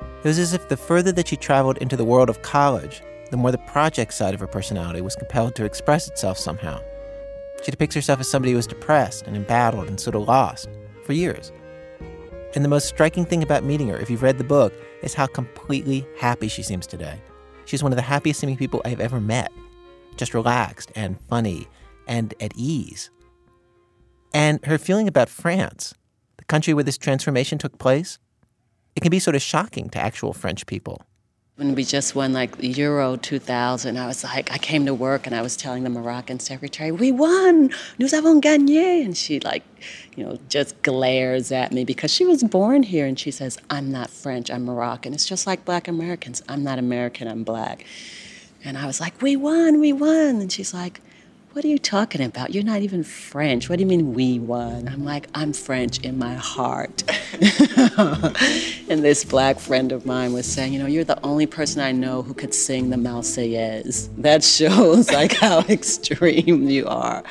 It was as if the further that she traveled into the world of college, the more the project side of her personality was compelled to express itself somehow. She depicts herself as somebody who was depressed and embattled and sort of lost for years. And the most striking thing about meeting her, if you've read the book, is how completely happy she seems today. She's one of the happiest seeming people I've ever met. Just relaxed and funny and at ease. And her feeling about France, the country where this transformation took place, it can be sort of shocking to actual French people. When we just won like Euro 2000, I was like, I came to work and I was telling the Moroccan secretary, we won, nous avons gagné. And she like, you know, just glares at me because she was born here and she says, I'm not French, I'm Moroccan. It's just like black Americans. I'm not American, I'm black. And I was like, we won, we won. And she's like, what are you talking about? You're not even French. What do you mean we won? I'm like, I'm French in my heart. (laughs) and this black friend of mine was saying, you know, you're the only person I know who could sing the Marseillaise. That (laughs) shows like how (laughs) extreme you are.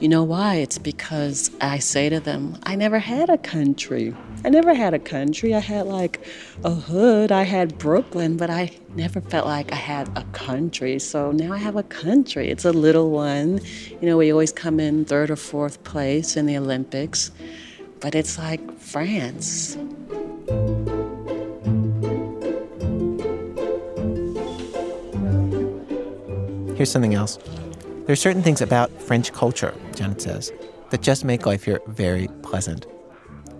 You know why? It's because I say to them, I never had a country. I never had a country. I had like a hood. I had Brooklyn, but I never felt like I had a country. So now I have a country. It's a little one. You know, we always come in third or fourth place in the Olympics, but it's like France. Here's something else. There are certain things about French culture, Janet says, that just make life here very pleasant.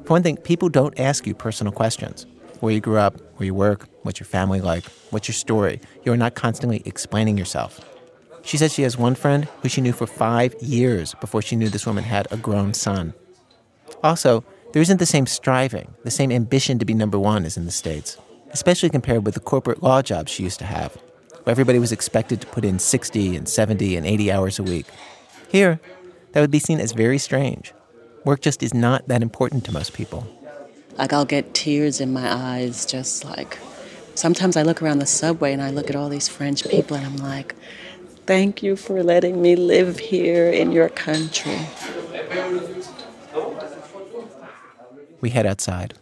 For one thing, people don't ask you personal questions. Where you grew up, where you work, what's your family like, what's your story. You're not constantly explaining yourself. She says she has one friend who she knew for five years before she knew this woman had a grown son. Also, there isn't the same striving, the same ambition to be number one as in the States, especially compared with the corporate law jobs she used to have, where everybody was expected to put in 60 and 70 and 80 hours a week. Here, that would be seen as very strange. Work just is not that important to most people. Like, I'll get tears in my eyes, just like sometimes I look around the subway and I look at all these French people and I'm like, thank you for letting me live here in your country. We head outside.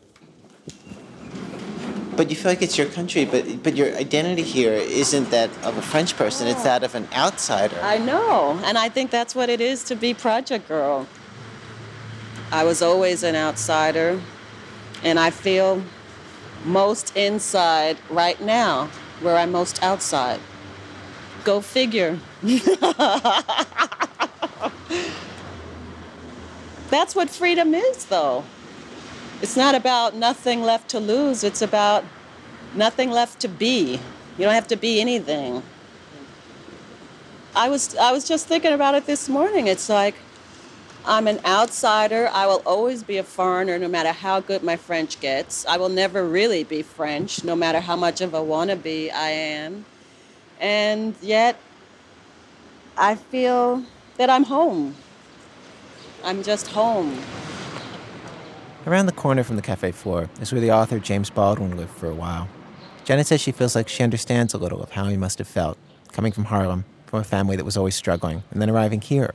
But you feel like it's your country, but but your identity here isn't that of a French person, it's that of an outsider. I know, and I think that's what it is to be Project Girl. I was always an outsider, and I feel most inside right now, where I'm most outside. Go figure. (laughs) That's what freedom is, though. It's not about nothing left to lose, it's about nothing left to be. You don't have to be anything. I was I was just thinking about it this morning. It's like I'm an outsider. I will always be a foreigner no matter how good my French gets. I will never really be French no matter how much of a wannabe I am. And yet I feel that I'm home. I'm just home. Around the corner from the cafe Flore is where the author James Baldwin lived for a while. Janet says she feels like she understands a little of how he must have felt, coming from Harlem, from a family that was always struggling, and then arriving here.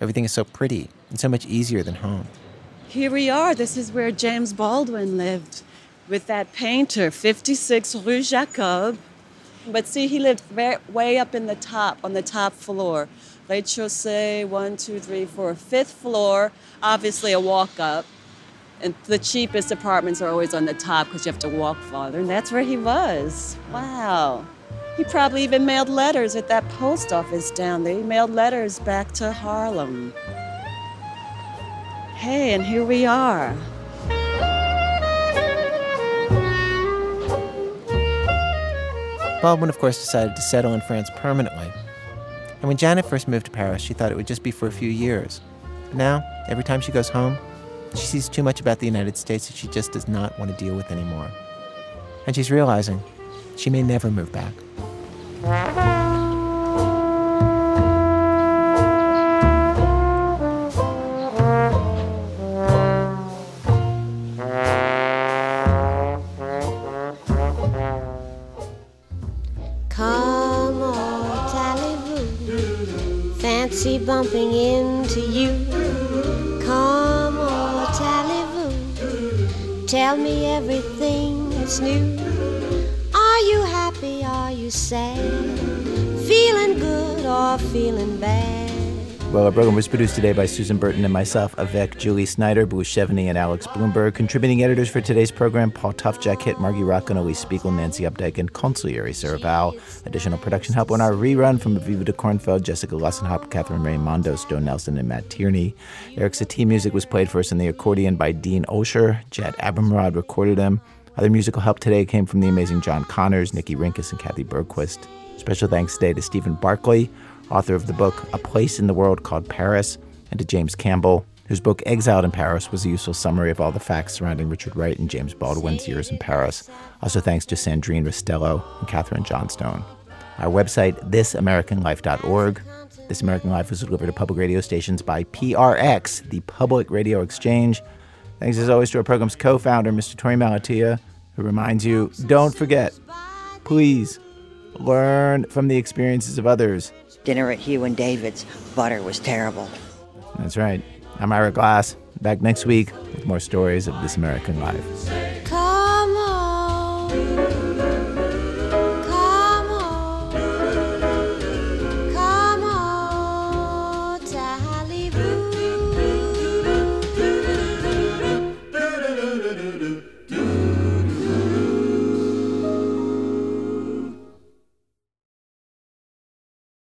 Everything is so pretty and so much easier than home. Here we are. This is where James Baldwin lived with that painter, 56 Rue Jacob. But see, he lived very, way up in the top, on the top floor. Rez-de-chaussée, one, two, three, four, fifth floor, obviously a walk up. And the cheapest apartments are always on the top because you have to walk farther. And that's where he was. Wow. He probably even mailed letters at that post office down there. He mailed letters back to Harlem. Hey, and here we are. Baldwin, of course, decided to settle in France permanently. And when Janet first moved to Paris, she thought it would just be for a few years. Now, every time she goes home, she sees too much about the United States that she just does not want to deal with anymore. And she's realizing she may never move back. Come on, Tally Fancy bumping into you. Come tell me everything that's new. Are you happy? Are you sad? Feeling good or feeling bad? Well, our program was produced today by Susan Burton and myself, Avec, Julie Snyder, Blue Chevigny, and Alex Blumberg. Contributing editors for today's program, Paul Tough, Jack Hitt, Margy Rochlin, Alix Spiegel, Nancy Updike, and Consigliere Sarah Vowell. Additional production help on our rerun from Aviva DeKornfeld, Jessica Lussenhop, Catherine Raimondo, Stone Nelson, and Matt Tierney. Erik Satie music was played for us in the accordion by Dean Olsher. Jad Abumrad recorded him. Other musical help today came from the amazing John Connors, Nikki Rinkus, and Kathy Bergquist. Special thanks today to Stephen Barclay, author of the book A Place in the World Called Paris, and to James Campbell, whose book Exiled in Paris was a useful summary of all the facts surrounding Richard Wright and James Baldwin's years in Paris. Also thanks to Sandrine Restello and Catherine Johnstone. Our website, thisamericanlife.org. This American Life was delivered to public radio stations by PRX, the Public Radio Exchange. Thanks as always to our program's co founder, Mr. Torey Malatia, who reminds you don't forget, please learn from the experiences of others. Dinner at Hugh and David's, butter was terrible. That's right. I'm Ira Glass, back next week with more stories of This American Life.